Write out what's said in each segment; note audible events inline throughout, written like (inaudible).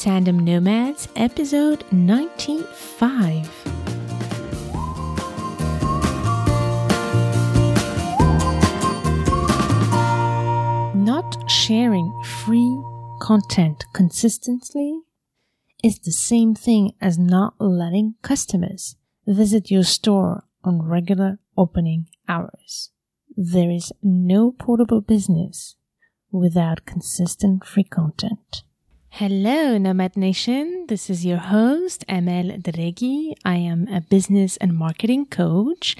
Tandem Nomads, episode 95. Not sharing free content consistently is the same thing as not letting customers visit your store on regular opening hours. There is no portable business without consistent free content. Hello, Nomad Nation. This is your host, Amel Derragui. I am a business and marketing coach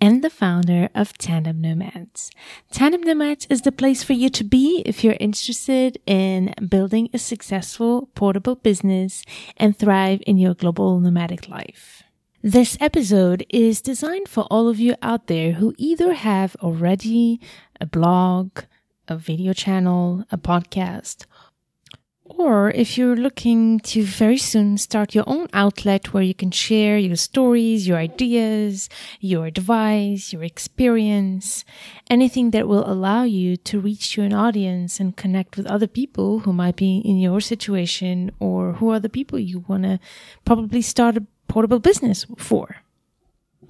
and the founder of Tandem Nomads. Tandem Nomads is the place for you to be if you're interested in building a successful portable business and thrive in your global nomadic life. This episode is designed for all of you out there who either have already a blog, a video channel, a podcast, or if you're looking to very soon start your own outlet where you can share your stories, your ideas, your advice, your experience, anything that will allow you to reach to an audience and connect with other people who might be in your situation or who are the people you want to probably start a portable business for.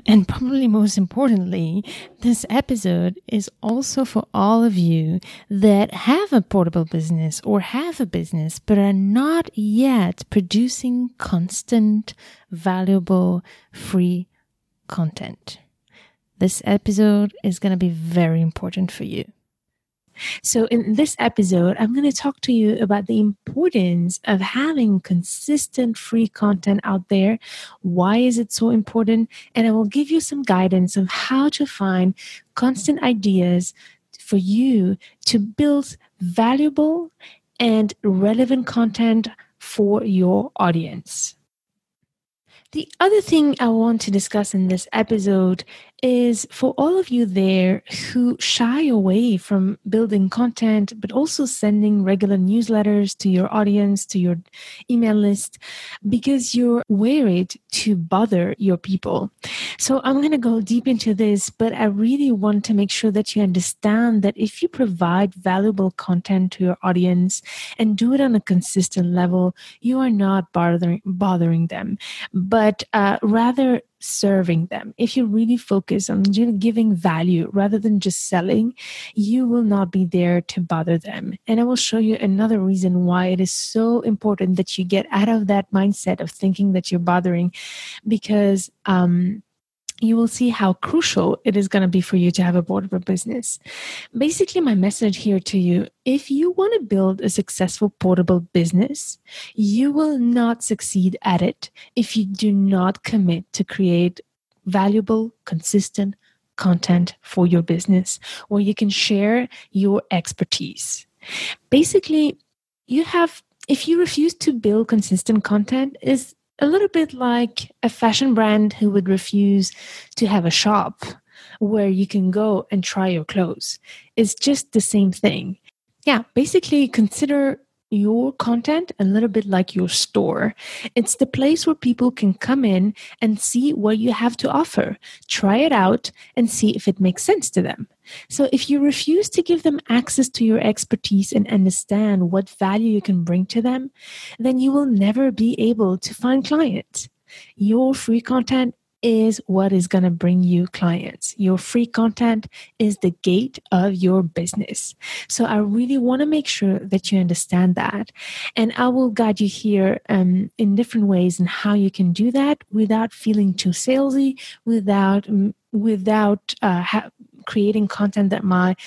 And probably most importantly, this episode is also for all of you that have a portable business or have a business, but are not yet producing constant, valuable, free content. This episode is going to be very important for you. So, in this episode, I'm going to talk to you about the importance of having consistent free content out there. Why is it so important? And I will give you some guidance on how to find constant ideas for you to build valuable and relevant content for your audience. The other thing I want to discuss in this episode is for all of you there who shy away from building content, but also sending regular newsletters to your audience, to your email list, because you're worried to bother your people. So I'm going to go deep into this, but I really want to make sure that you understand that if you provide valuable content to your audience and do it on a consistent level, you are not bothering, bothering them, but uh, rather serving them, if you really focus on giving value rather than just selling, you will not be there to bother them. And I will show you another reason why it is so important that you get out of that mindset of thinking that you're bothering because um, you will see how crucial it is going to be for you to have a board portable business. Basically, my message here to you if you want to build a successful portable business, you will not succeed at it if you do not commit to create valuable, consistent content for your business where you can share your expertise. Basically, you have if you refuse to build consistent content is a little bit like a fashion brand who would refuse to have a shop where you can go and try your clothes. It's just the same thing. Yeah, basically consider your content a little bit like your store. It's the place where people can come in and see what you have to offer, try it out, and see if it makes sense to them. So if you refuse to give them access to your expertise and understand what value you can bring to them, then you will never be able to find clients. Your free content is what is going to bring you clients. Your free content is the gate of your business. So I really want to make sure that you understand that. And I will guide you here um, in different ways and how you can do that without feeling too salesy, without, without, uh, ha- creating content that might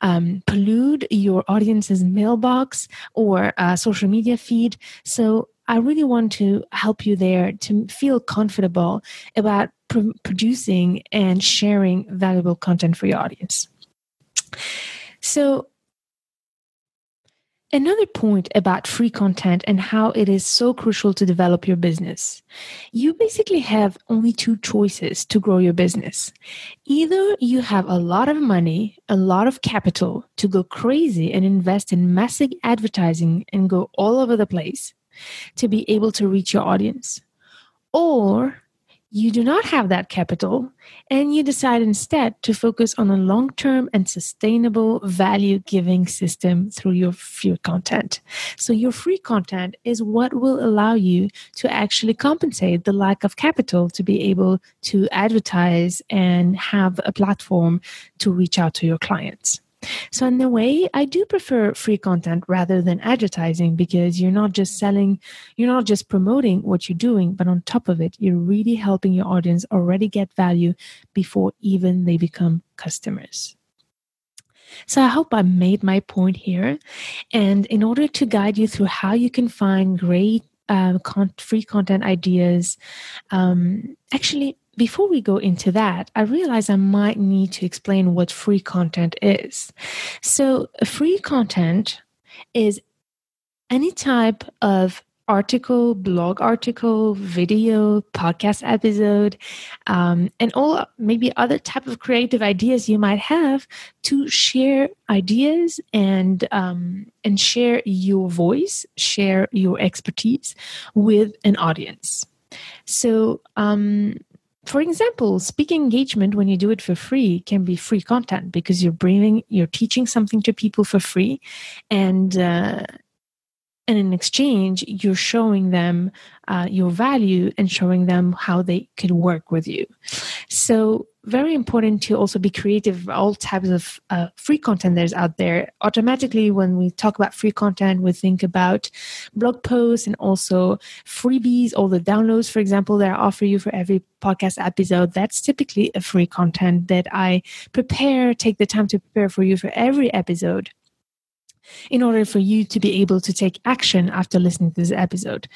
um, pollute your audience's mailbox or uh, social media feed. So I really want to help you there to feel comfortable about pr- producing and sharing valuable content for your audience. So, Another point about free content and how it is so crucial to develop your business. You basically have only two choices to grow your business. Either you have a lot of money, a lot of capital to go crazy and invest in massive advertising and go all over the place, to be able to reach your audience. Or you do not have that capital and you decide instead to focus on a long term and sustainable value giving system through your free content. So, your free content is what will allow you to actually compensate the lack of capital to be able to advertise and have a platform to reach out to your clients. So, in a way, I do prefer free content rather than advertising because you're not just selling, you're not just promoting what you're doing, but on top of it, you're really helping your audience already get value before even they become customers. So I hope I made my point here. And in order to guide you through how you can find great uh, con- free content ideas, um, actually, before we go into that, I realize I might need to explain what free content is. So, free content is any type of article, blog article, video, podcast episode, um, and all maybe other type of creative ideas you might have to share ideas and um, and share your voice, share your expertise with an audience. So um, for example, speaking engagement, when you do it for free, can be free content because you're bringing, you're teaching something to people for free, and uh, and in exchange, you're showing them uh, your value and showing them how they could work with you. So very important to also be creative all types of uh, free content there's out there. Automatically when we talk about free content we think about blog posts and also freebies all the downloads for example that i offer you for every podcast episode. That's typically a free content that i prepare take the time to prepare for you for every episode in order for you to be able to take action after listening to this episode.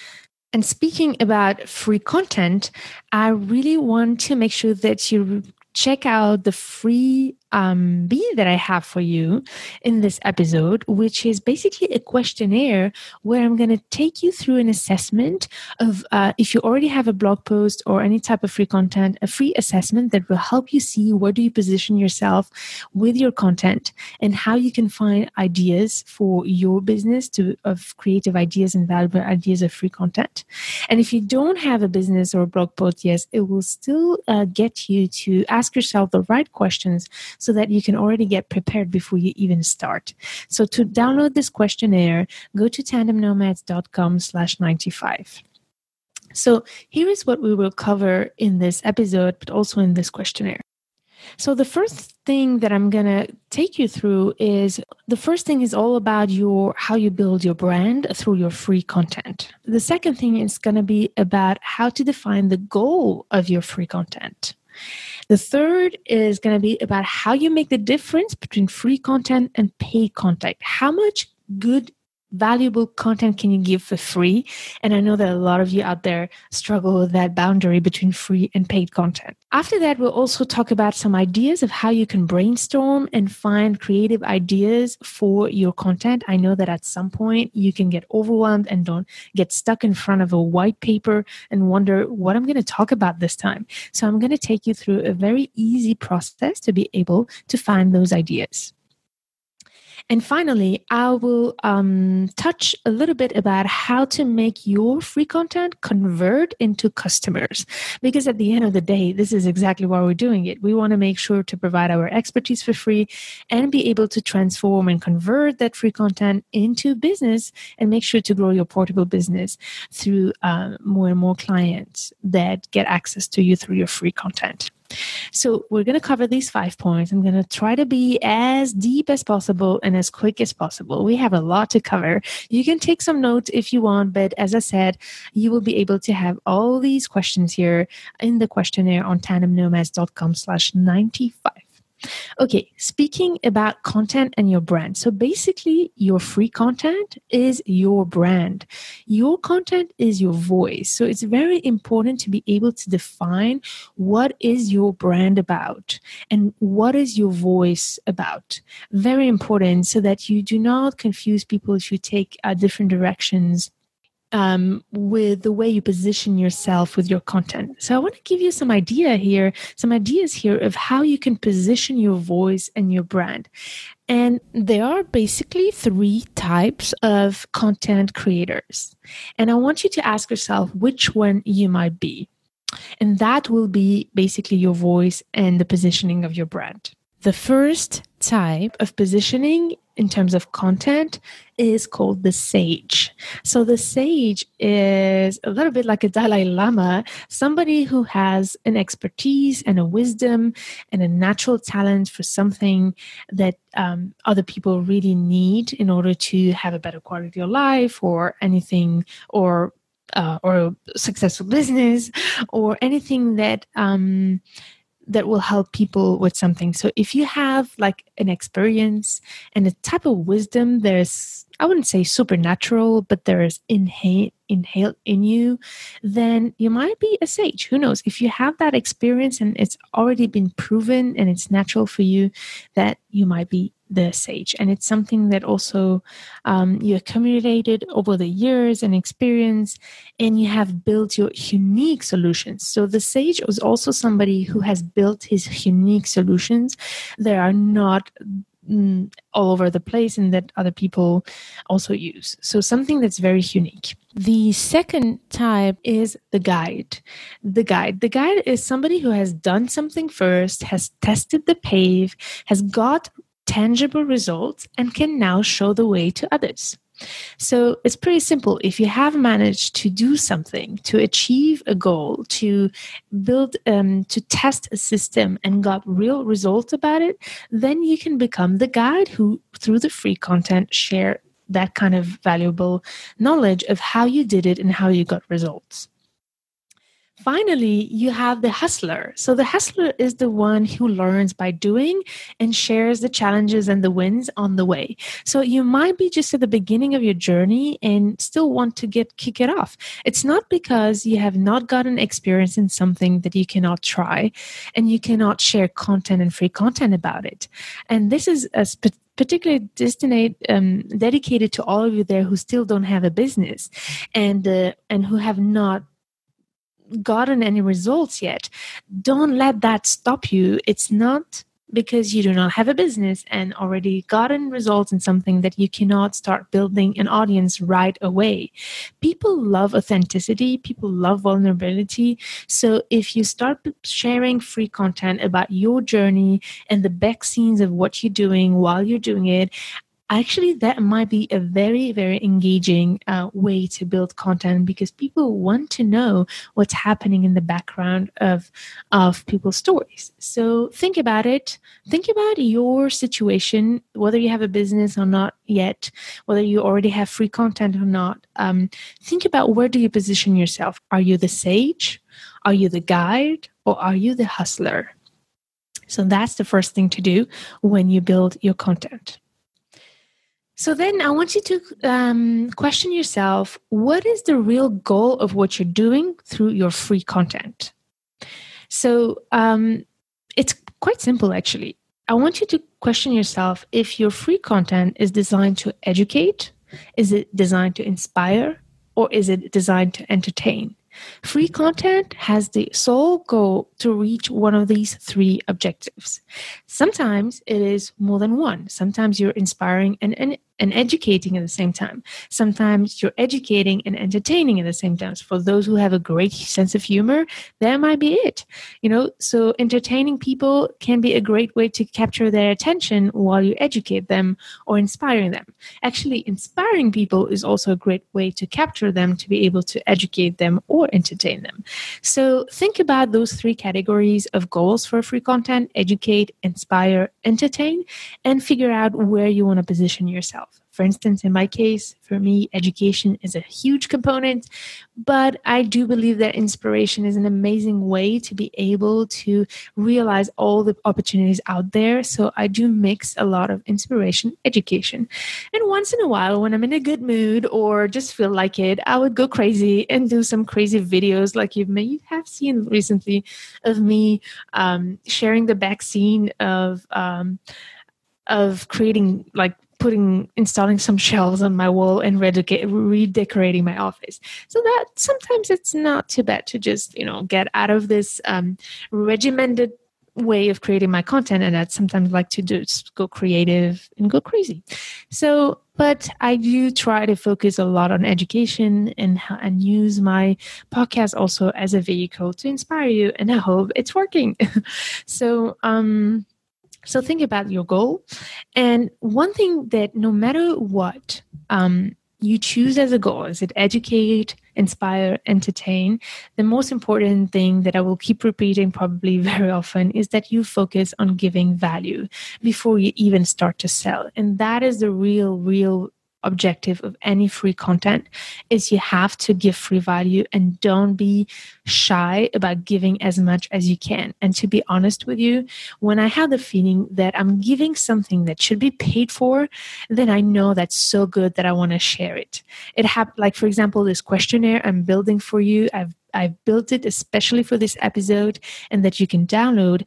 And speaking about free content, I really want to make sure that you check out the free um, B that I have for you in this episode, which is basically a questionnaire where I'm going to take you through an assessment of uh, if you already have a blog post or any type of free content, a free assessment that will help you see where do you position yourself with your content and how you can find ideas for your business to of creative ideas and valuable ideas of free content. And if you don't have a business or a blog post, yes, it will still uh, get you to ask yourself the right questions so that you can already get prepared before you even start. So to download this questionnaire, go to tandemnomads.com slash 95. So here is what we will cover in this episode, but also in this questionnaire. So the first thing that I'm going to take you through is the first thing is all about your how you build your brand through your free content. The second thing is going to be about how to define the goal of your free content. The third is going to be about how you make the difference between free content and paid content. How much good valuable content can you give for free? And I know that a lot of you out there struggle with that boundary between free and paid content. After that, we'll also talk about some ideas of how you can brainstorm and find creative ideas for your content. I know that at some point you can get overwhelmed and don't get stuck in front of a white paper and wonder what I'm going to talk about this time. So I'm going to take you through a very easy process to be able to find those ideas. And finally, I will um, touch a little bit about how to make your free content convert into customers. Because at the end of the day, this is exactly why we're doing it. We want to make sure to provide our expertise for free and be able to transform and convert that free content into business and make sure to grow your portable business through uh, more and more clients that get access to you through your free content. So we're going to cover these five points. I'm going to try to be as deep as possible and as quick as possible. We have a lot to cover. You can take some notes if you want, but as I said, you will be able to have all these questions here in the questionnaire on tandemnomads.com slash 95. Okay, speaking about content and your brand. So basically, your free content is your brand. Your content is your voice. So it's very important to be able to define what is your brand about and what is your voice about. Very important so that you do not confuse people if you take uh, different directions um, with the way you position yourself with your content. So I want to give you some idea here, some ideas here of how you can position your voice and your brand. And there are basically three types of content creators. And I want you to ask yourself which one you might be. And that will be basically your voice and the positioning of your brand. The first type of positioning in terms of content is called the sage. So the sage is a little bit like a Dalai Lama, somebody who has an expertise and a wisdom and a natural talent for something that um, other people really need in order to have a better quality of life or anything or uh, or successful business or anything that um, that will help people with something. So if you have like an experience and a type of wisdom, there's I wouldn't say supernatural, but there is inhale inhaled in you, then you might be a sage. Who knows? If you have that experience and it's already been proven and it's natural for you, that you might be the sage and it's something that also um, you accumulated over the years and experience and you have built your unique solutions so the sage was also somebody who has built his unique solutions that are not mm, all over the place and that other people also use so something that's very unique the second type is the guide. The guide. The guide is somebody who has done something first, has tested the pave, has got tangible results and can now show the way to others. So it's pretty simple. If you have managed to do something, to achieve a goal, to build, um, to test a system and got real results about it, then you can become the guide who, through the free content, share that kind of valuable knowledge of how you did it and how you got results. Finally, you have the hustler. So, the hustler is the one who learns by doing and shares the challenges and the wins on the way. So, you might be just at the beginning of your journey and still want to get kick it off. It's not because you have not gotten experience in something that you cannot try and you cannot share content and free content about it. And this is a sp- particularly destinate um, dedicated to all of you there who still don't have a business and uh, and who have not gotten any results yet, don't let that stop you. It's not because you do not have a business and already gotten results in something that you cannot start building an audience right away. People love authenticity, people love vulnerability. So if you start sharing free content about your journey and the back scenes of what you're doing while you're doing it, actually that might be a very very engaging uh, way to build content because people want to know what's happening in the background of of people's stories. So think about it. Think about your situation whether you have a business or not yet whether you already have free content or not. Um, think about where do you position yourself? Are you the sage? Are you the guide? Or are you the hustler? So that's the first thing to do when you build your content so then I want you to um, question yourself what is the real goal of what you're doing through your free content? So um, it's quite simple, actually. I want you to question yourself if your free content is designed to educate, is it designed to inspire, or is it designed to entertain? Free content has the sole goal to reach one of these three objectives. Sometimes it is more than one. Sometimes you're inspiring and, and and educating at the same time. Sometimes you're educating and entertaining at the same time. For those who have a great sense of humor, that might be it. You know, so entertaining people can be a great way to capture their attention while you educate them or inspiring them. Actually, inspiring people is also a great way to capture them to be able to educate them or entertain them. So think about those three categories of goals for free content educate, inspire, entertain, and figure out where you want to position yourself. For instance, in my case, for me, education is a huge component, but I do believe that inspiration is an amazing way to be able to realize all the opportunities out there. So I do mix a lot of inspiration, education. And once in a while, when I'm in a good mood or just feel like it, I would go crazy and do some crazy videos like you may have seen recently of me um, sharing the back scene of. Um, of creating like putting installing some shelves on my wall and redecorating my office. So that sometimes it's not too bad to just you know get out of this um, regimented way of creating my content and i sometimes like to do go creative and go crazy. So but i do try to focus a lot on education and and use my podcast also as a vehicle to inspire you and i hope it's working. (laughs) So um so think about your goal. And one thing that no matter what um you choose as a goal is it educate inspire entertain the most important thing that i will keep repeating probably (laughs) very often is that you focus on giving value before you even start to sell. And that is the real real objective of any free content is you have to give free value and don't be shy about giving as much as you can. And to be honest with you, when I have the feeling that I'm giving something that should be paid for, then I know that's so good that I want to share it. It happened, like for example, this questionnaire I'm building for you. I've I've built it especially for this episode and that you can download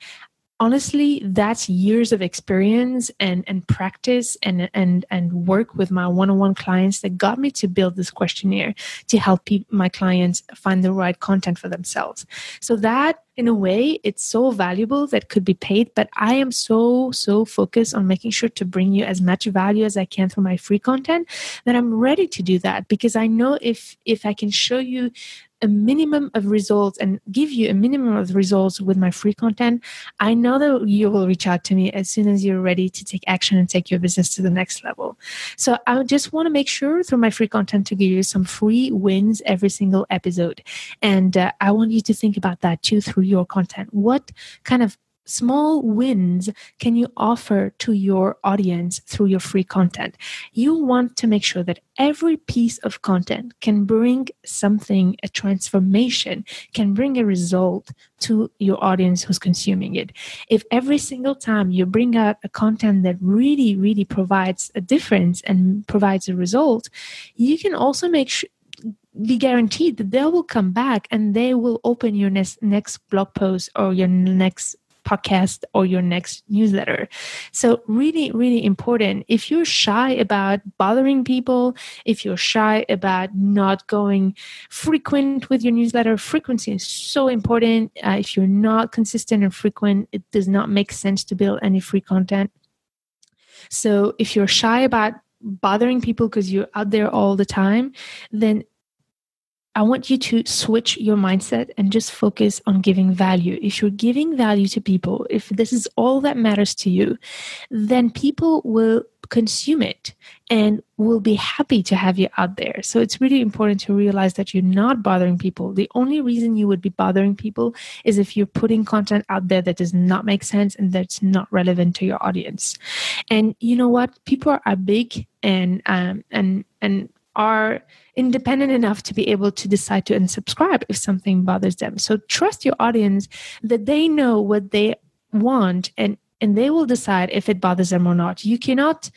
honestly that's years of experience and and practice and and and work with my one-on-one clients that got me to build this questionnaire to help pe- my clients find the right content for themselves. So that in a way it's so valuable that could be paid but i am so so focused on making sure to bring you as much value as i can through my free content that i'm ready to do that because i know if if i can show you a minimum of results and give you a minimum of results with my free content, I know that you will reach out to me as soon as you're ready to take action and take your business to the next level. So I just want to make sure through my free content to give you some free wins every single episode. And uh, I want you to think about that too through your content. What kind of small wins can you offer to your audience through your free content? You want to make sure that every piece of content can bring something, a transformation, can bring a result to your audience who's consuming it. If every single time you bring out a content that really, really provides a difference and provides a result, you can also make sure be guaranteed that they will come back and they will open your next next blog post or your next podcast or your next newsletter. So, really, really important. If you're shy about bothering people, if you're shy about not going frequent with your newsletter, frequency is so important. Uh, if you're not consistent and frequent, it does not make sense to build any free content. So, if you're shy about bothering people because you're out there all the time, then I want you to switch your mindset and just focus on giving value. If you're giving value to people, if this is all that matters to you, then people will consume it and will be happy to have you out there. So it's really important to realize that you're not bothering people. The only reason you would be bothering people is if you're putting content out there that does not make sense and that's not relevant to your audience. And you know what? People are big and um, and and are independent enough to be able to decide to unsubscribe if something bothers them. So trust your audience that they know what they want and and they will decide if it bothers them or not. You cannot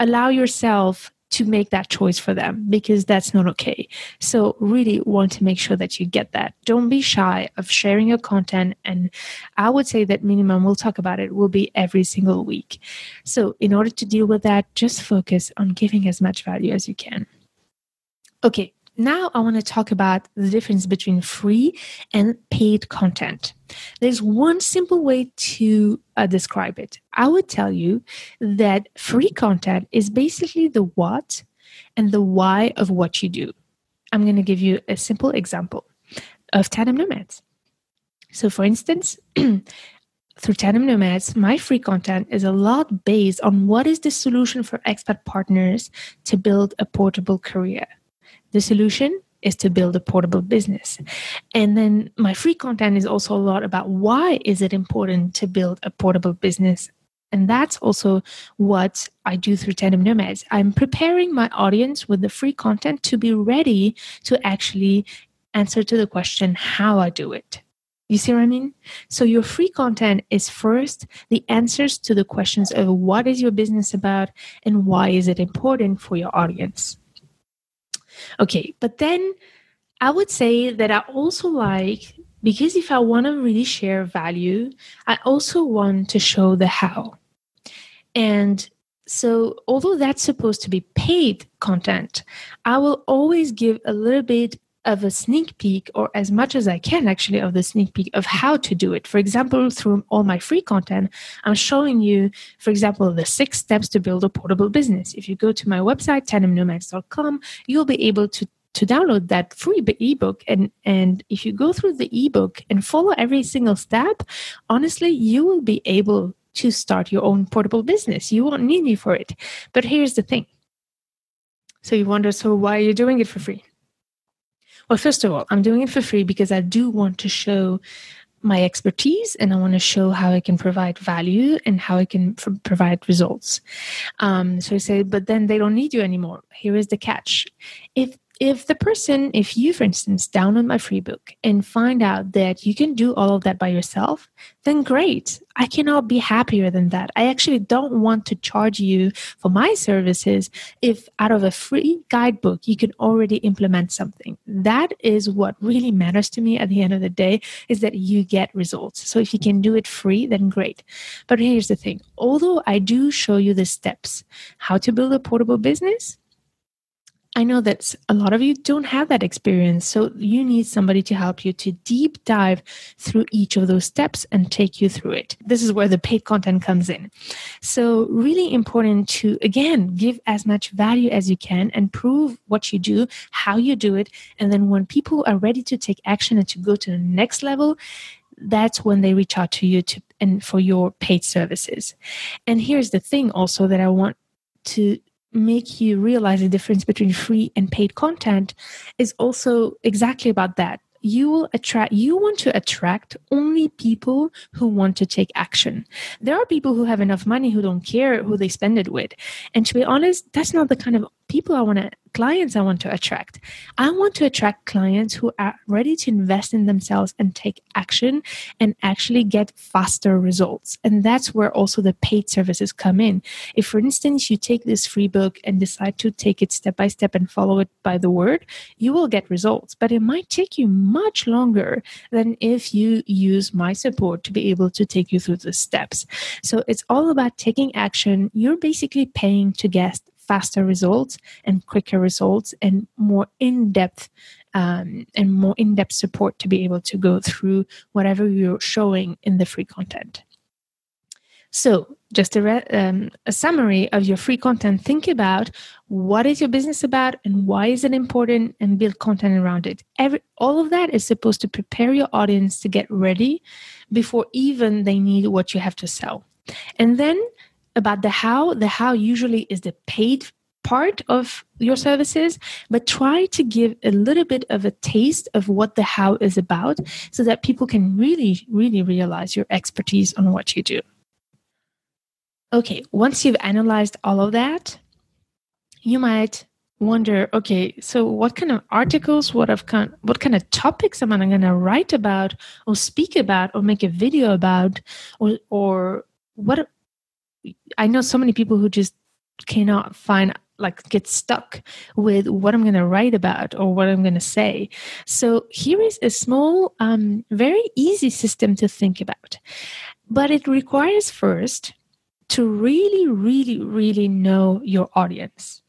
allow yourself to make that choice for them because that's not okay. So, really want to make sure that you get that. Don't be shy of sharing your content. And I would say that minimum, we'll talk about it, will be every single week. So, in order to deal with that, just focus on giving as much value as you can. Okay, now I want to talk about the difference between free and paid content. There's one simple way to uh, describe it. I would tell you that free content is basically the what and the why of what you do. I'm going to give you a simple example of Tandem Nomads. So, for instance, (clears throat) through Tandem Nomads, my free content is a lot based on what is the solution for expat partners to build a portable career. The solution is to build a portable business. And then my free content is also a lot about why is it important to build a portable business and that's also what I do through Tandem Nomads. I'm preparing my audience with the free content to be ready to actually answer to the question how I do it. You see what I mean? So your free content is first the answers to the questions of what is your business about and why is it important for your audience. Okay, but then I would say that I also like because if I want to really share value, I also want to show the how. And so, although that's supposed to be paid content, I will always give a little bit of a sneak peek, or as much as I can actually, of the sneak peek of how to do it. For example, through all my free content, I'm showing you, for example, the six steps to build a portable business. If you go to my website, tandemnomads.com, you'll be able to to download that free ebook. And and if you go through the ebook and follow every single step honestly you will be able to start your own portable business. You won't need me for it. But here's the thing. So you wonder so why are you doing it for free well first of all i'm doing it for free because i do want to show my expertise and I want to show how I can provide value and how I can f- provide results. Um, so I say, but then they don't need you anymore. Here is the catch. If if the person, if you, for instance, download my free book and find out that you can do all of that by yourself, then great. I cannot be happier than that. I actually don't want to charge you for my services if out of a free guidebook you can already implement something. That is what really matters to me at the end of the day is that you get results. So if you can do it free, then great. But here's the thing. Although I do show you the steps, how to build a portable business, I know that a lot of you don't have that experience. So you need somebody to help you to deep dive through each of those steps and take you through it. This is where the paid content comes in. So really important to, again, give as much value as you can and prove what you do, how you do it. And then when people are ready to take action and to go to the next level, that's when they reach out to you to and for your paid services. And here's the thing also that I want to make you realize the difference between free and paid content is also exactly about that. You will attract you want to attract only people who want to take action. There are people who have enough money who don't care who they spend it with. And to be honest that's not the kind of people i want to clients I want to attract. I want to attract clients who are ready to invest in themselves and take action and actually get faster results. And that's where also the paid services come in. If, for instance, you take this free book and decide to take it step by step and follow it by the word, you will get results. But it might take you much longer than if you use my support to be able to take you through the steps. So it's all about taking action. You're basically paying to guest faster results and quicker results and more in depth um, and more in depth support to be able to go through whatever you're showing in the free content. So, just a, re- um, a, summary of your free content. Think about what is your business about and why is it important, and build content around it. Every, all of that is supposed to prepare your audience to get ready before even they need what you have to sell. And then about the how. The how usually is the paid part of your services, but try to give a little bit of a taste of what the how is about so that people can really, really realize your expertise on what you do. Okay, once you've analyzed all of that, you might wonder okay so what kind of articles what of kind what kind of topics am i going to write about or speak about or make a video about or or what I know so many people who just cannot find like get stuck with what I'm going to write about or what I'm going to say. So here is a small, um, very easy system to think about, but it requires first to really, really, really know your audience.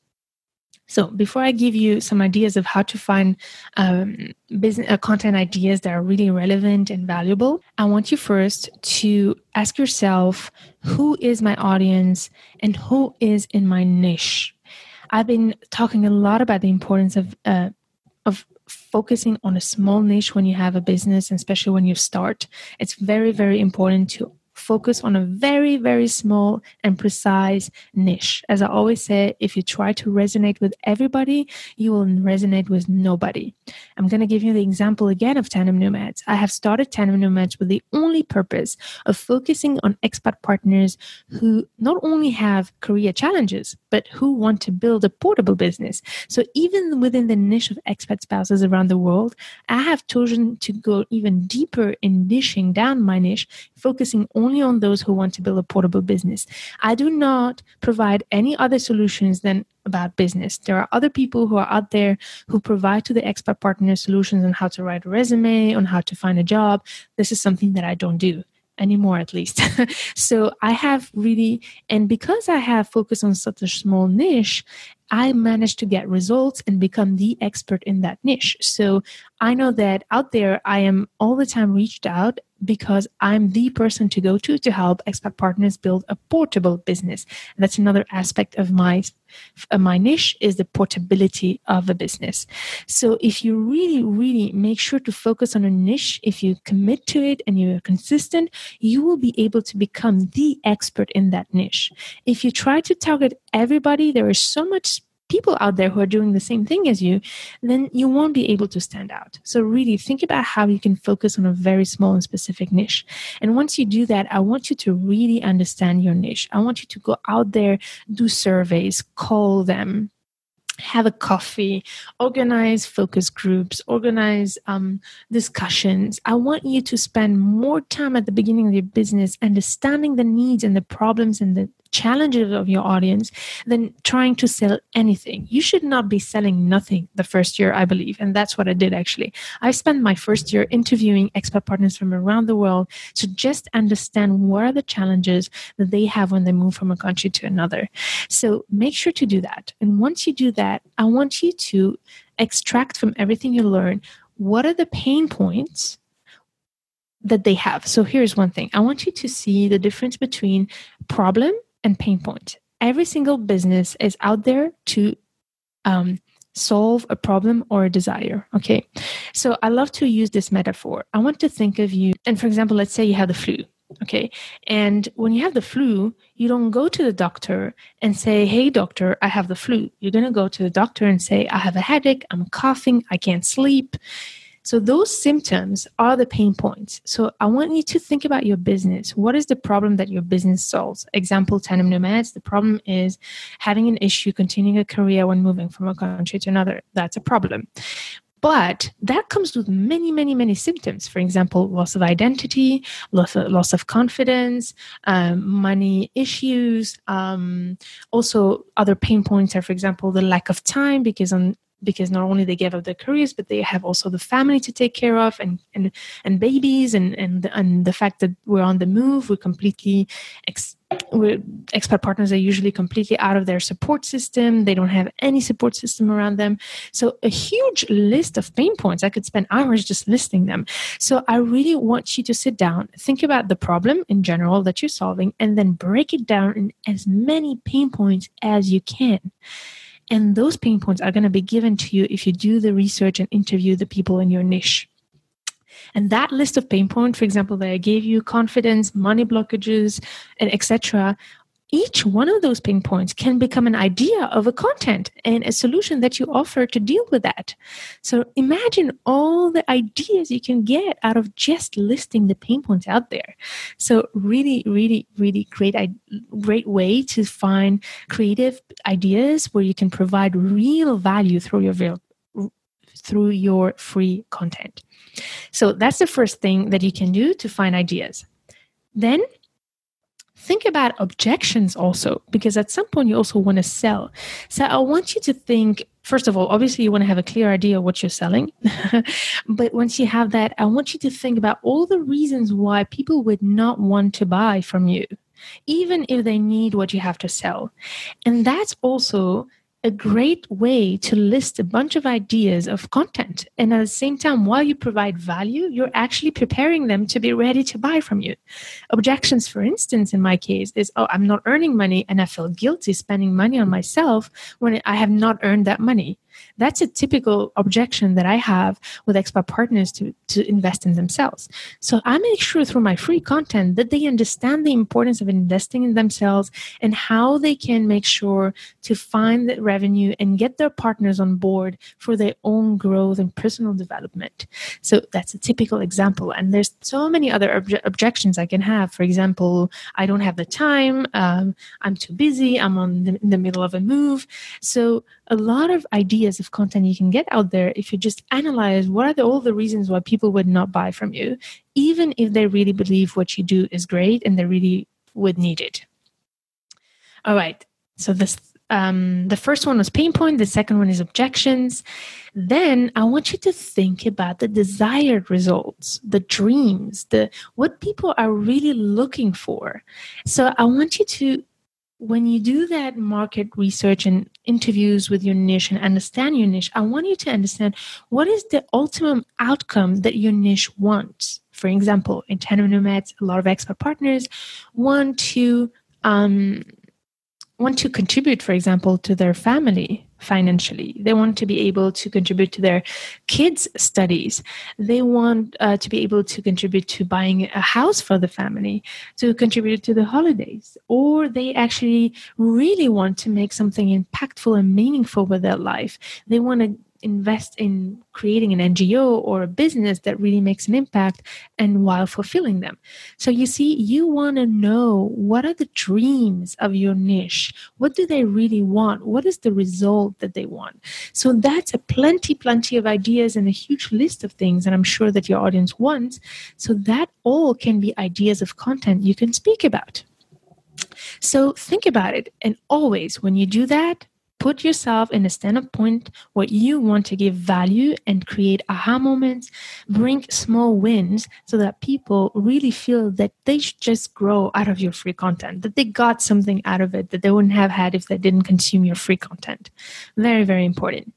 So before I give you some ideas of how to find um, business uh, content ideas that are really relevant and valuable, I want you first to ask yourself who is my audience and who is in my niche. I've been talking a lot about the importance of uh, of focusing on a small niche when you have a business, and especially when you start. It's very very important to focus on a very, very small and precise niche. As I always say, if you try to resonate with everybody, you will resonate with nobody. I'm going to give you the example again of Tandem Nomads. I have started Tandem Nomads with the only purpose of focusing on expat partners who not only have career challenges, but who want to build a portable business. So even within the niche of expat spouses around the world, I have chosen to go even deeper in niching down my niche, focusing only only on those who want to build a portable business. I do not provide any other solutions than about business. There are other people who are out there who provide to the expat partner solutions on how to write a resume, on how to find a job. This is something that I don't do anymore at least (laughs) so i have really and because i have focused on such a small niche I managed to get results and become the expert in that niche. So I know that out there, I am all the time reached out because I'm the person to go to to help expat partners build a portable business. And that's another aspect of my my niche is the portability of a business. So if you really, really make sure to focus on a niche, if you commit to it and you're consistent, you will be able to become the expert in that niche. If you try to target everybody, there is so much people out there who are doing the same thing as you, then you won't be able to stand out. So, really think about how you can focus on a very small and specific niche. And once you do that, I want you to really understand your niche. I want you to go out there, do surveys, call them, have a coffee, organize focus groups, organize um, discussions. I want you to spend more time at the beginning of your business understanding the needs and the problems and the challenges of your audience than trying to sell anything. You should not be selling nothing the first year, I believe. And that's what I did actually. I spent my first year interviewing expat partners from around the world to just understand what are the challenges that they have when they move from a country to another. So make sure to do that. And once you do that, I want you to extract from everything you learn what are the pain points that they have. So here's one thing I want you to see the difference between problem and pain point. Every single business is out there to um, solve a problem or a desire. Okay. So I love to use this metaphor. I want to think of you, and for example, let's say you have the flu. Okay. And when you have the flu, you don't go to the doctor and say, Hey, doctor, I have the flu. You're going to go to the doctor and say, I have a headache. I'm coughing. I can't sleep. So those symptoms are the pain points. So I want you to think about your business. What is the problem that your business solves? Example, Tandem Nomads. The problem is having an issue continuing a career when moving from a country to another. That's a problem. But that comes with many, many, many symptoms. For example, loss of identity, loss of, loss of confidence, um, money issues. Um, also, other pain points are, for example, the lack of time because on because not only they gave up their careers but they have also the family to take care of and and, and babies and and and the fact that we're on the move we're completely ex- we're, expat partners are usually completely out of their support system. They don't have any support system around them. So a huge list of pain points i could spend hours just listing them. So i really want you to sit down think about the problem in general that you're solving and then break it down in as many pain points as you can and those pain points are going to be given to you if you do the research and interview the people in your niche. And that list of pain points, for example, that I gave you confidence, money blockages, and etc., each one of those pain points can become an idea of a content and a solution that you offer to deal with that. So imagine all the ideas you can get out of just listing the pain points out there. So really, really, really great, great way to find creative ideas where you can provide real value through your through your free content. So that's the first thing that you can do to find ideas. Then think about objections also, because at some point you also want to sell. So I want you to think, first of all, obviously you want to have a clear idea of what you're selling. (laughs) but once you have that, I want you to think about all the reasons why people would not want to buy from you, even if they need what you have to sell. And that's also a great way to list a bunch of ideas of content. And at the same time, while you provide value, you're actually preparing them to be ready to buy from you. Objections, for instance, in my case, is oh, I'm not earning money and I feel guilty spending money on myself when I have not earned that money. That's a typical objection that I have with expat partners to, to invest in themselves. So I make sure through my free content that they understand the importance of investing in themselves and how they can make sure to find the revenue and get their partners on board for their own growth and personal development. So that's a typical example. And there's so many other obje- objections I can have. For example, I don't have the time. Um, I'm too busy. I'm on the, in the middle of a move. So a lot of ideas of content you can get out there if you just analyze what are the, all the reasons why people would not buy from you, even if they really believe what you do is great and they really would need it. All right. So this um, the first one was pain point. The second one is objections. Then I want you to think about the desired results, the dreams, the what people are really looking for. So I want you to when you do that market research and interviews with your niche and understand your niche, I want you to understand what is the ultimate outcome that your niche wants. For example, in Tandem Nomads, a lot of expat partners want to um, want to contribute, for example, to their family financially. They want to be able to contribute to their kids' studies. They want uh, to be able to contribute to buying a house for the family, to contribute to the holidays, or they actually really want to make something impactful and meaningful with their life. They want to invest in creating an NGO or a business that really makes an impact and while fulfilling them. So you see, you want to know what are the dreams of your niche? What do they really want? What is the result that they want? So that's a plenty, plenty of ideas and a huge list of things that I'm sure that your audience wants. So that all can be ideas of content you can speak about. So think about it. And always, when you do that, Put yourself in a stand up point where you want to give value and create aha moments. Bring small wins so that people really feel that they should just grow out of your free content, that they got something out of it that they wouldn't have had if they didn't consume your free content. Very, very important.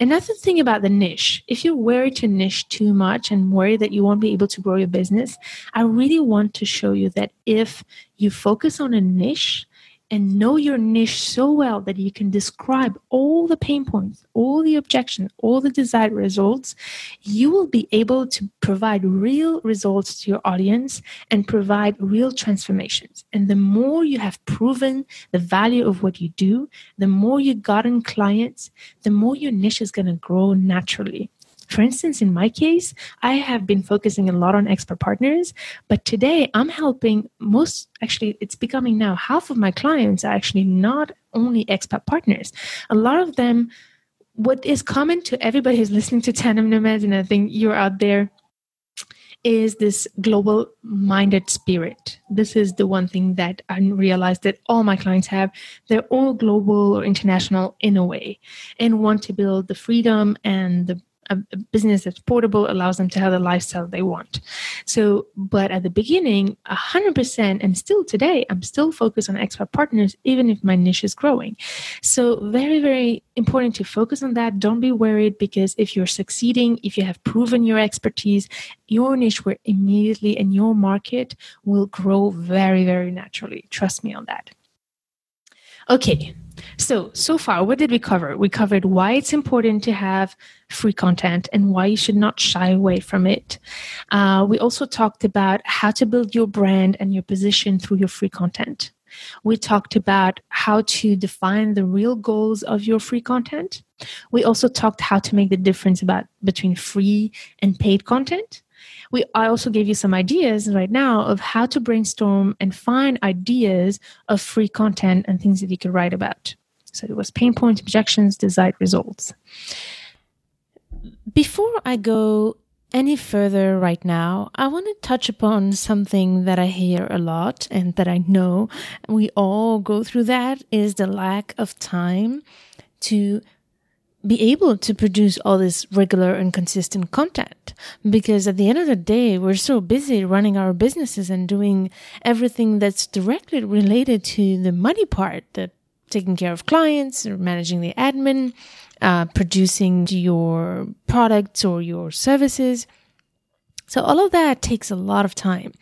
Another thing about the niche if you're worried to niche too much and worry that you won't be able to grow your business, I really want to show you that if you focus on a niche, and know your niche so well that you can describe all the pain points, all the objections, all the desired results, you will be able to provide real results to your audience and provide real transformations. And the more you have proven the value of what you do, the more you've gotten clients, the more your niche is going to grow naturally. For instance, in my case, I have been focusing a lot on expat partners, but today I'm helping most, actually, it's becoming now half of my clients are actually not only expat partners. A lot of them, what is common to everybody who's listening to (laughs) Tandem Nomads, and I think you're out there, is this global minded spirit. This is the one thing that I realized that all my clients have. They're all global or international in a way and want to build the freedom and the a, business that's portable allows them to have the lifestyle they want. So, but at the beginning, 100%, and still today, I'm still focused on expat partners, even if my niche is growing. So, very, very important to focus on that. Don't be worried because if you're succeeding, if you have proven your expertise, your niche will immediately and your market will grow very, very naturally. Trust me on that. Okay, so, so far, what did we cover? We covered why it's important to have free content and why you should not shy away from it. Uh, we also talked about how to build your brand and your position through your free content. We talked about how to define the real goals of your free content. We also talked how to make the difference about between free and paid content we I also gave you some ideas right now of how to brainstorm and find ideas of free content and things that you could write about. So it was pain points, objections, desired results. Before I go any further right now, I want to touch upon something that I hear a lot and that I know we all go through that is the lack of time to be able to produce all this regular and consistent content. Because at the end of the day we're so busy running our businesses and doing everything that's directly related to the money part that taking care of clients or managing the admin uh, producing your products or your services. So all of that takes a lot of time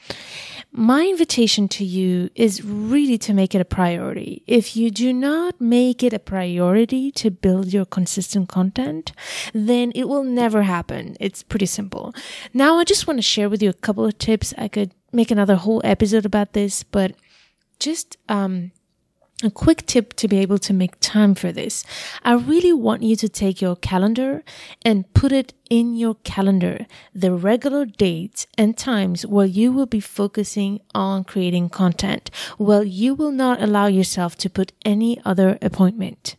my invitation to you is really to make it a priority. If you do not make it a priority to build your consistent content, then it will never happen. It's pretty simple. Now, I just want to share with you a couple of tips. I could make another whole episode about this, but just um, a quick tip to be able to make time for this. I really want you to take your calendar and put it in your calendar the regular dates and times where you will be focusing on creating content, where you will not allow yourself to put any other appointment.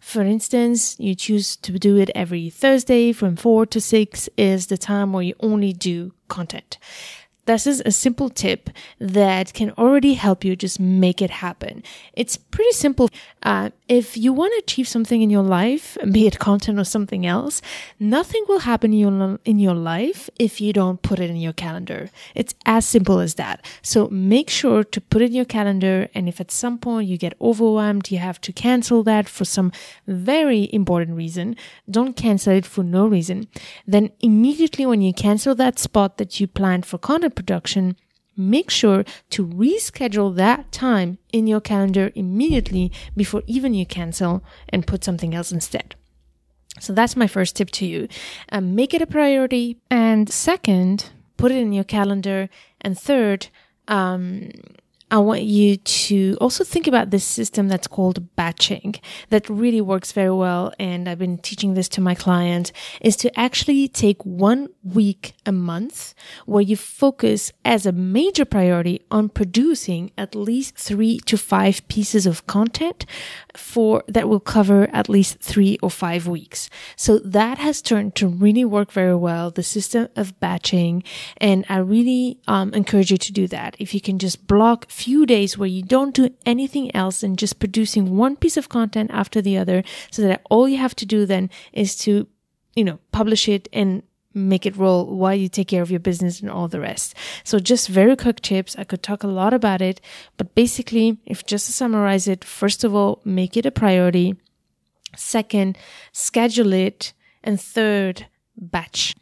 For instance, you choose to do it every Thursday from 4 to 6 is the time where you only do content this is a simple tip that can already help you just make it happen. It's pretty simple. Uh, if you want to achieve something in your life, be it content or something else, nothing will happen in your, in your life if you don't put it in your calendar. It's as simple as that. So make sure to put it in your calendar. And if at some point you get overwhelmed, you have to cancel that for some very important reason, don't cancel it for no reason. Then immediately when you cancel that spot that you planned for content production, make sure to reschedule that time in your calendar immediately before even you cancel and put something else instead. So that's my first tip to you. Um, make it a priority. And second, put it in your calendar. And third, um, I want you to also think about this system that's called batching that really works very well. And I've been teaching this to my clients is to actually take one week a month where you focus as a major priority on producing at least three to five pieces of content for that will cover at least three or five weeks. So that has turned to really work very well. The system of batching. And I really um, encourage you to do that. If you can just block few days where you don't do anything else and just producing one piece of content after the other so that all you have to do then is to, you know, publish it and make it roll while you take care of your business and all the rest. So just very quick tips. I could talk a lot about it, but basically, if just to summarize it, first of all, make it a priority. Second, schedule it. And third, batch.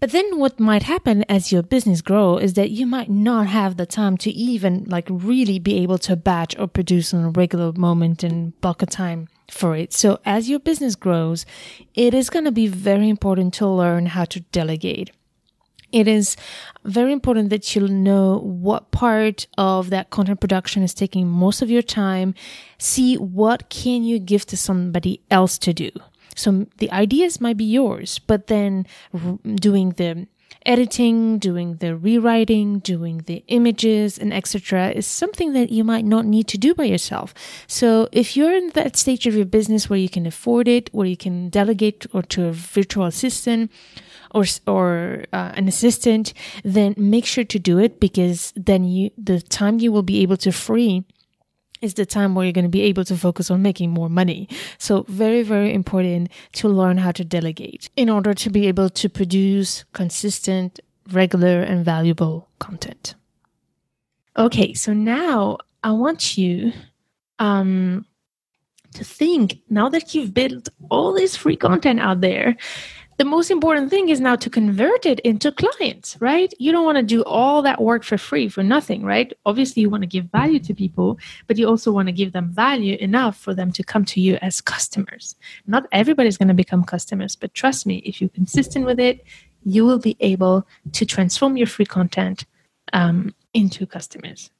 But then what might happen as your business grow is that you might not have the time to even like really be able to batch or produce on a regular moment and a time for it. So as your business grows, it is going to be very important to learn how to delegate. It is very important that you know what part of that content production is taking most of your time. See what can you give to somebody else to do. So the ideas might be yours, but then doing the editing, doing the rewriting, doing the images and etc. is something that you might not need to do by yourself. So if you're in that stage of your business where you can afford it, where you can delegate or to a virtual assistant, or or uh, an assistant, then make sure to do it because then you the time you will be able to free is the time where you're going to be able to focus on making more money. So very, very important to learn how to delegate in order to be able to produce consistent, regular and valuable content. Okay. So now I want you, um, to think now that you've built all this free content out there the most important thing is now to convert it into clients, right? You don't want to do all that work for free for nothing, right? Obviously, you want to give value to people, but you also want to give them value enough for them to come to you as customers. Not everybody's going to become customers, but trust me, if you're consistent with it, you will be able to transform your free content um, into customers.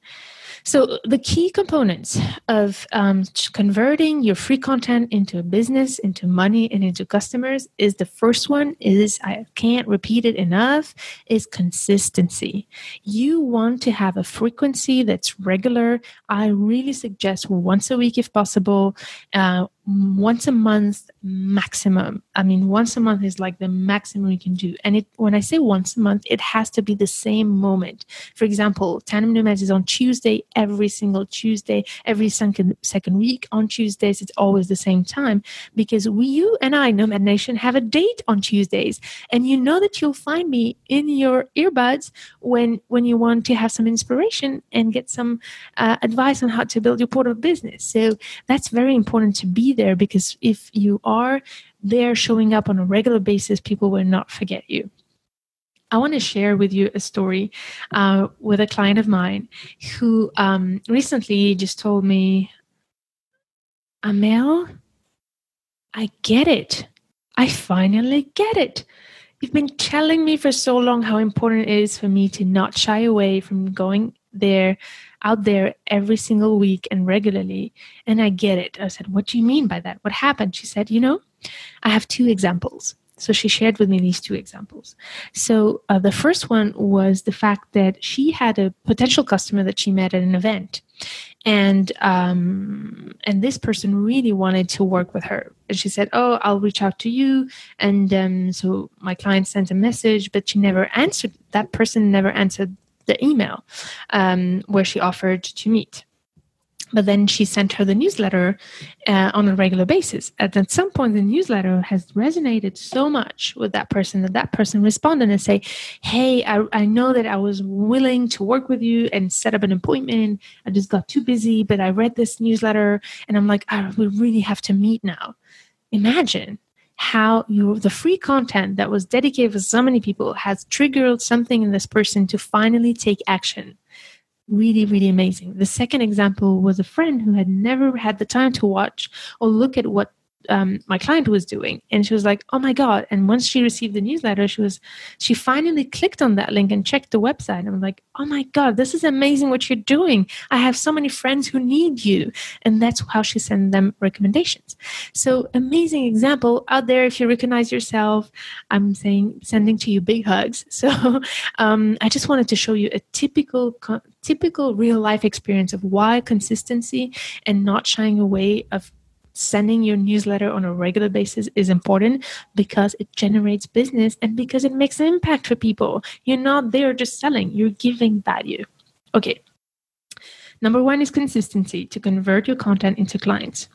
So, the key components of um, converting your free content into a business, into money, and into customers is the first one is I can't repeat it enough is consistency. You want to have a frequency that's regular. I really suggest once a week if possible. Uh, once a month maximum. I mean once a month is like the maximum you can do. And it when i say once a month it has to be the same moment. For example tandem nomads is on tuesday every single tuesday. Every second second week on tuesdays it's always the same time because we you and i nomad nation have a date on tuesdays. And you know that you'll find me in your earbuds when when you want to have some inspiration and get some uh, advice on how to build your portal business. So that's very important to be there because if you are there showing up on a regular basis, people will not forget you. I want to share with you a story uh, with a client of mine who um, recently just told me, Amel, I get it. I finally get it. You've been telling me for so long how important it is for me to not shy away from going there out there every single week and regularly. And I get it. I said, What do you mean by that? What happened? She said, You know, I have two examples. So she shared with me these two examples. So uh, the first one was the fact that she had a potential customer that she met at an event. and um, and this person really wanted to work with her and she said oh i'll reach out to you and um, so my client sent a message but she never answered that person never answered the email um, where she offered to meet but then she sent her the newsletter uh, on a regular basis. And at some point, the newsletter has resonated so much with that person that that person responded and say, "Hey, I, I know that I was willing to work with you and set up an appointment. I just got too busy, but I read this newsletter and I'm like, I we really have to meet now." Imagine how you the free content that was dedicated for so many people has triggered something in this person to finally take action really, really amazing. The second example was a friend who had never had the time to watch or look at what um, my client was doing. And she was like oh my god. And once she received the newsletter she was she finally clicked on that link and checked the website. And i'm like oh my god this is amazing what you're doing. I have so many friends who need you. And that's how she sent them recommendations. So amazing example out there if you recognize yourself. I'm saying sending to you big hugs. (laughs) So um, i just wanted to show you a typical typical real life experience of why consistency and not shying away of sending your newsletter on a regular basis is important because it generates business and because it makes an impact for people. You're not there just selling, you're giving value. Okay. Number one is consistency to convert your content into clients.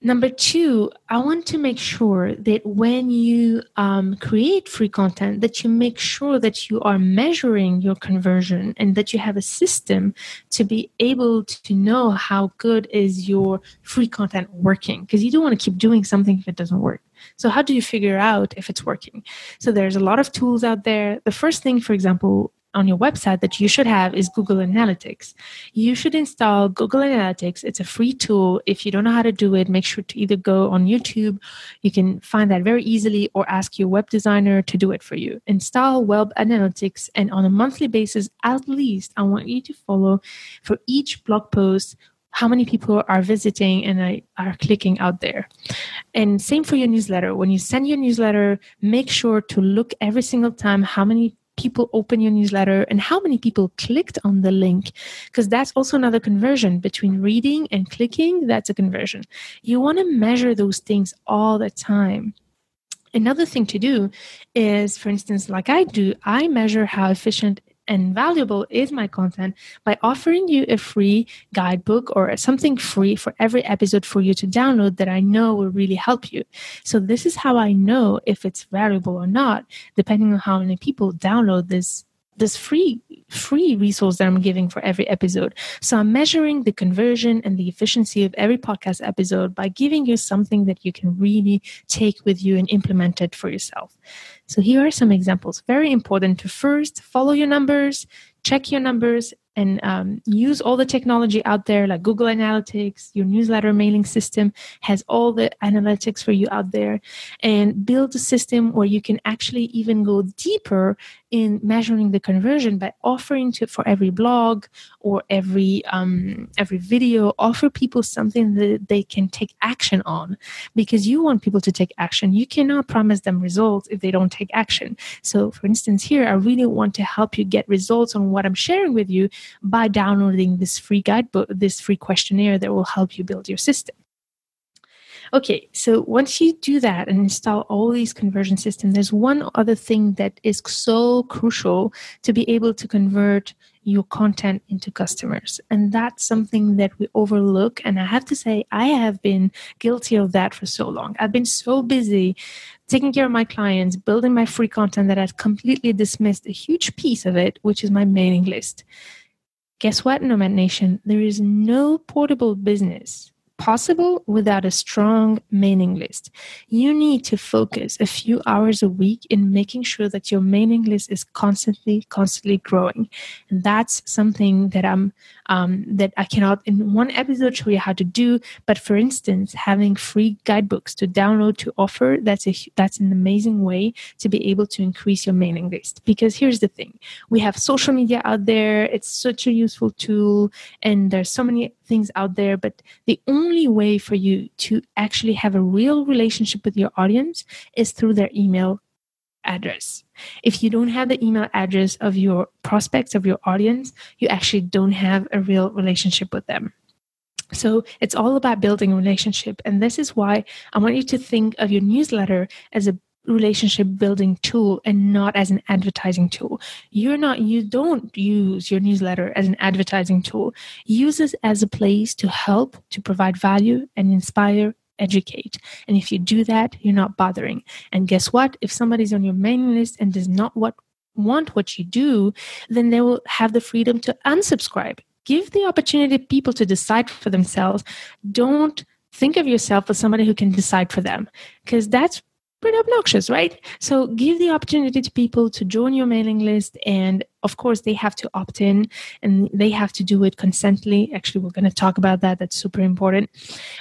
Number two, I want to make sure that when you um, create free content, that you make sure that you are measuring your conversion and that you have a system to be able to know how good is your free content working. Because you don't want to keep doing something if it doesn't work. So how do you figure out if it's working? So there's a lot of tools out there. The first thing, for example, on your website that you should have is Google Analytics. You should install Google Analytics. It's a free tool. If you don't know how to do it, make sure to either go on YouTube, you can find that very easily, or ask your web designer to do it for you. Install Web Analytics, and on a monthly basis, at least, I want you to follow for each blog post how many people are visiting and are clicking out there. And same for your newsletter. When you send your newsletter, make sure to look every single time how many people open your newsletter and how many people clicked on the link. Because that's also another conversion between reading and clicking. That's a conversion. You want to measure those things all the time. Another thing to do is for instance like i do i measure how efficient and valuable is my content by offering you a free guidebook or something free for every episode for you to download that I know will really help you. So this is how I know if it's valuable or not, depending on how many people download this this free free resource that I'm giving for every episode. So I'm measuring the conversion and the efficiency of every podcast episode by giving you something that you can really take with you and implement it for yourself. So here are some examples. Very important to first follow your numbers, check your numbers, and um, use all the technology out there like Google Analytics, your newsletter mailing system has all the analytics for you out there, and build a system where you can actually even go deeper in measuring the conversion by offering to for every blog or every um, every video offer people something that they can take action on. Because you want people to take action. You cannot promise them results if they don't take action. So for instance here i really want to help you get results on what i'm sharing with you by downloading this free guidebook, this free questionnaire that will help you build your system. Okay, so once you do that and install all these conversion systems, there's one other thing that is so crucial to be able to convert your content into customers. And that's something that we overlook. And I have to say, I have been guilty of that for so long. I've been so busy taking care of my clients, building my free content that I've completely dismissed a huge piece of it, which is my mailing list. Guess what, Nomad Nation? There is no portable business possible without a strong mailing list. You need to focus a few hours a week in making sure that your mailing list is constantly, constantly growing. And that's something that I'm um, that I cannot in one episode show you how to do. But for instance, having free guidebooks to download to offer that's a that's an amazing way to be able to increase your mailing list. Because here's the thing: we have social media out there. It's such a useful tool, and there's so many things out there. But the only way for you to actually have a real relationship with your audience is through their email address. If you don't have the email address of your prospects, of your audience, you actually don't have a real relationship with them. So it's all about building a relationship. And this is why I want you to think of your newsletter as a relationship building tool and not as an advertising tool. You're not, you don't use your newsletter as an advertising tool. Use it as a place to help, to provide value and inspire educate. And if you do that, you're not bothering. And guess what? If somebody's on your mailing list and does not what, want what you do, then they will have the freedom to unsubscribe. Give the opportunity people to decide for themselves. Don't think of yourself as somebody who can decide for them because that's pretty obnoxious, right? So give the opportunity to people to join your mailing list. And of course, they have to opt in and they have to do it consently. Actually, we're going to talk about that. That's super important.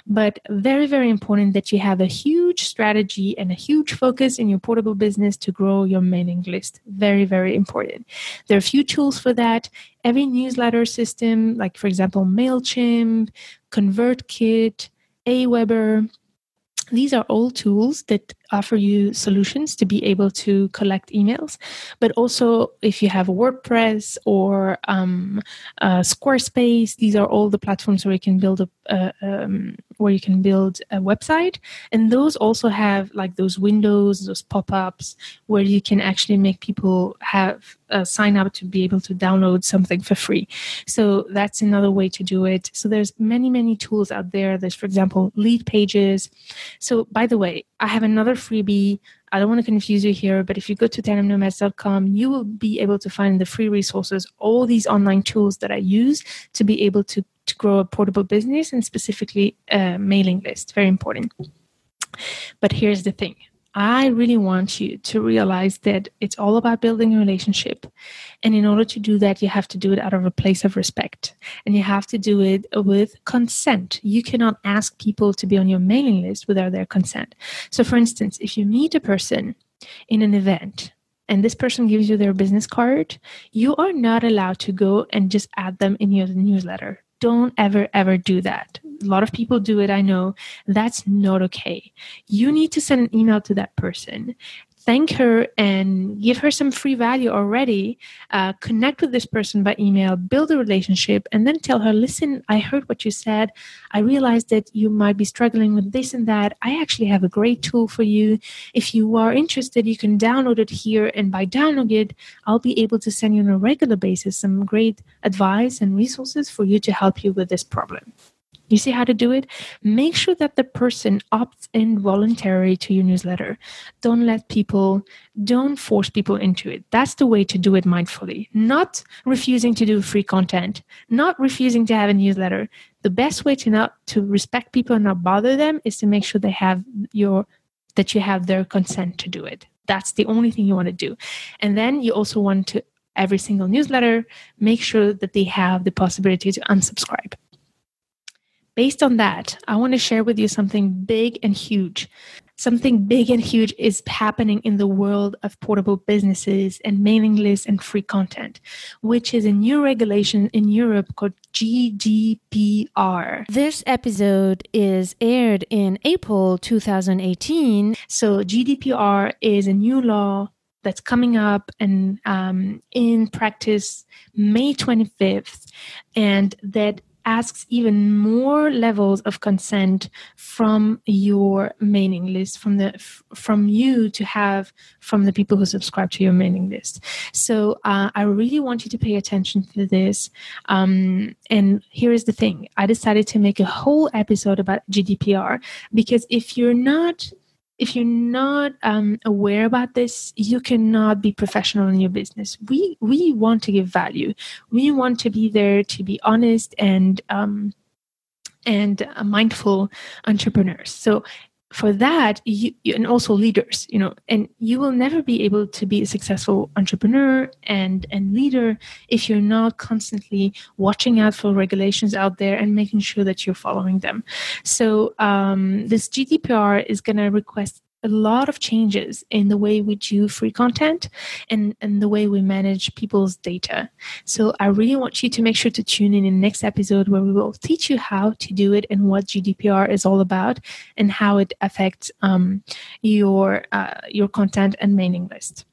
But very, very important that you have a huge strategy and a huge focus in your portable business to grow your mailing list. Very, very important. There are a few tools for that. Every newsletter system, like for example, MailChimp, ConvertKit, Aweber, these are all tools that offer you solutions to be able to collect emails. But also, if you have WordPress or um, uh, Squarespace, these are all the platforms where you can build a uh, um, where you can build a website. And those also have like those windows, those pop-ups, where you can actually make people have uh, sign up to be able to download something for free. So that's another way to do it. So there's many many tools out there. There's, for example, Leadpages. So by the way, I have another freebie. I don't want to confuse you here, but if you go to tandemnomads.com, you will be able to find the free resources, all these online tools that I use to be able to, to grow a portable business and specifically a mailing list. Very important. But here's the thing I really want you to realize that it's all about building a relationship. And in order to do that, you have to do it out of a place of respect. And you have to do it with consent. You cannot ask people to be on your mailing list without their consent. So, for instance, if you meet a person in an event and this person gives you their business card, you are not allowed to go and just add them in your newsletter. Don't ever, ever do that a lot of people do it, I know. That's not okay. You need to send an email to that person thank her and give her some free value already, uh, connect with this person by email, build a relationship, and then tell her, listen, I heard what you said. I realized that you might be struggling with this and that. I actually have a great tool for you. If you are interested, you can download it here. And by downloading it, I'll be able to send you on a regular basis some great advice and resources for you to help you with this problem. You see how to do it? Make sure that the person opts in voluntarily to your newsletter. Don't let people, don't force people into it. That's the way to do it mindfully. Not refusing to do free content, not refusing to have a newsletter. The best way to not to respect people and not bother them is to make sure they have your that you have their consent to do it. That's the only thing you want to do. And then you also want to every single newsletter make sure that they have the possibility to unsubscribe based on that, I want to share with you something big and huge. Something big and huge is happening in the world of portable businesses and mailing lists and free content, which is a new regulation in Europe called GDPR. This episode is aired in April 2018. So, GDPR is a new law that's coming up and um, in practice May 25th, and that asks even more levels of consent from your mailing list from the from you to have from the people who subscribe to your mailing list. So uh, i really want you to pay attention to this. Um, and here is the thing. I decided to make a whole episode about gdpr because if you're not if you're not um, aware about this, you cannot be professional in your business. We we want to give value. We want to be there to be honest and um, and mindful entrepreneurs. So for that you, and also leaders you know and you will never be able to be a successful entrepreneur and and leader if you're not constantly watching out for regulations out there and making sure that you're following them. So um, this gdpr is going to request a lot of changes in the way we do free content and, and the way we manage people's data. So I really want you to make sure to tune in in the next episode where we will teach you how to do it and what GDPR is all about and how it affects um, your uh, your content and mailing list.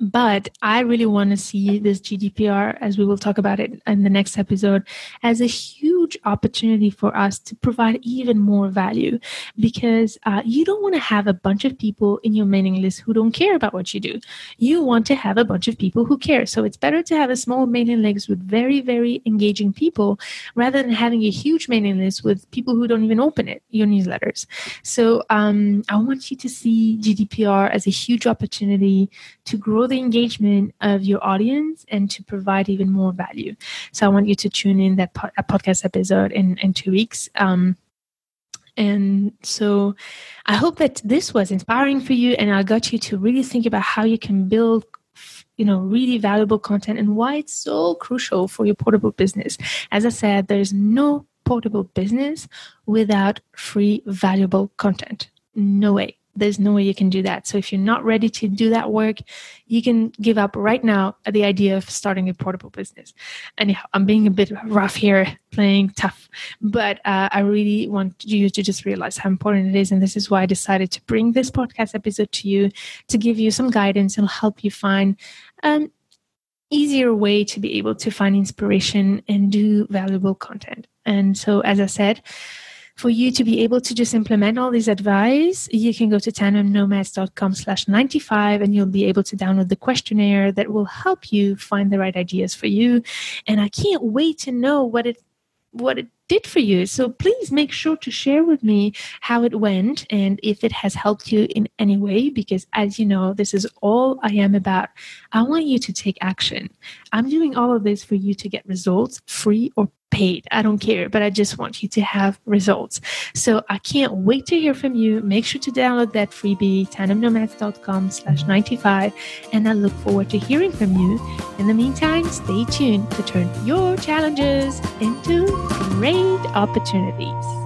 But I really want to see this GDPR, as we will talk about it in the next episode, as a huge opportunity for us to provide even more value because uh, you don't want to have a bunch of people in your mailing list who don't care about what you do. You want to have a bunch of people who care. So it's better to have a small mailing list with very, very engaging people rather than having a huge mailing list with people who don't even open it, your newsletters. So um, I want you to see GDPR as a huge opportunity to grow the engagement of your audience and to provide even more value. So I want you to tune in that po- podcast episode in, in two weeks. Um, and so I hope that this was inspiring for you and I got you to really think about how you can build you know really valuable content and why it's so crucial for your portable business. As I said, there's no portable business without free valuable content. No way there's no way you can do that. So if you're not ready to do that work, you can give up right now at the idea of starting a portable business. Anyhow, I'm being a bit rough here, playing tough, but uh, I really want you to just realize how important it is. And this is why I decided to bring this podcast episode to you to give you some guidance and help you find an easier way to be able to find inspiration and do valuable content. And so, as I said, for you to be able to just implement all this advice, you can go to tandemnomads.com slash 95 and you'll be able to download the questionnaire that will help you find the right ideas for you. And I can't wait to know what it what it did for you. So please make sure to share with me how it went and if it has helped you in any way, because as you know, this is all I am about. I want you to take action. I'm doing all of this for you to get results free or paid. I don't care, but I just want you to have results. So I can't wait to hear from you. Make sure to download that freebie, tandemnomads.com slash 95. And I look forward to hearing from you. In the meantime, stay tuned to turn your challenges into opportunities.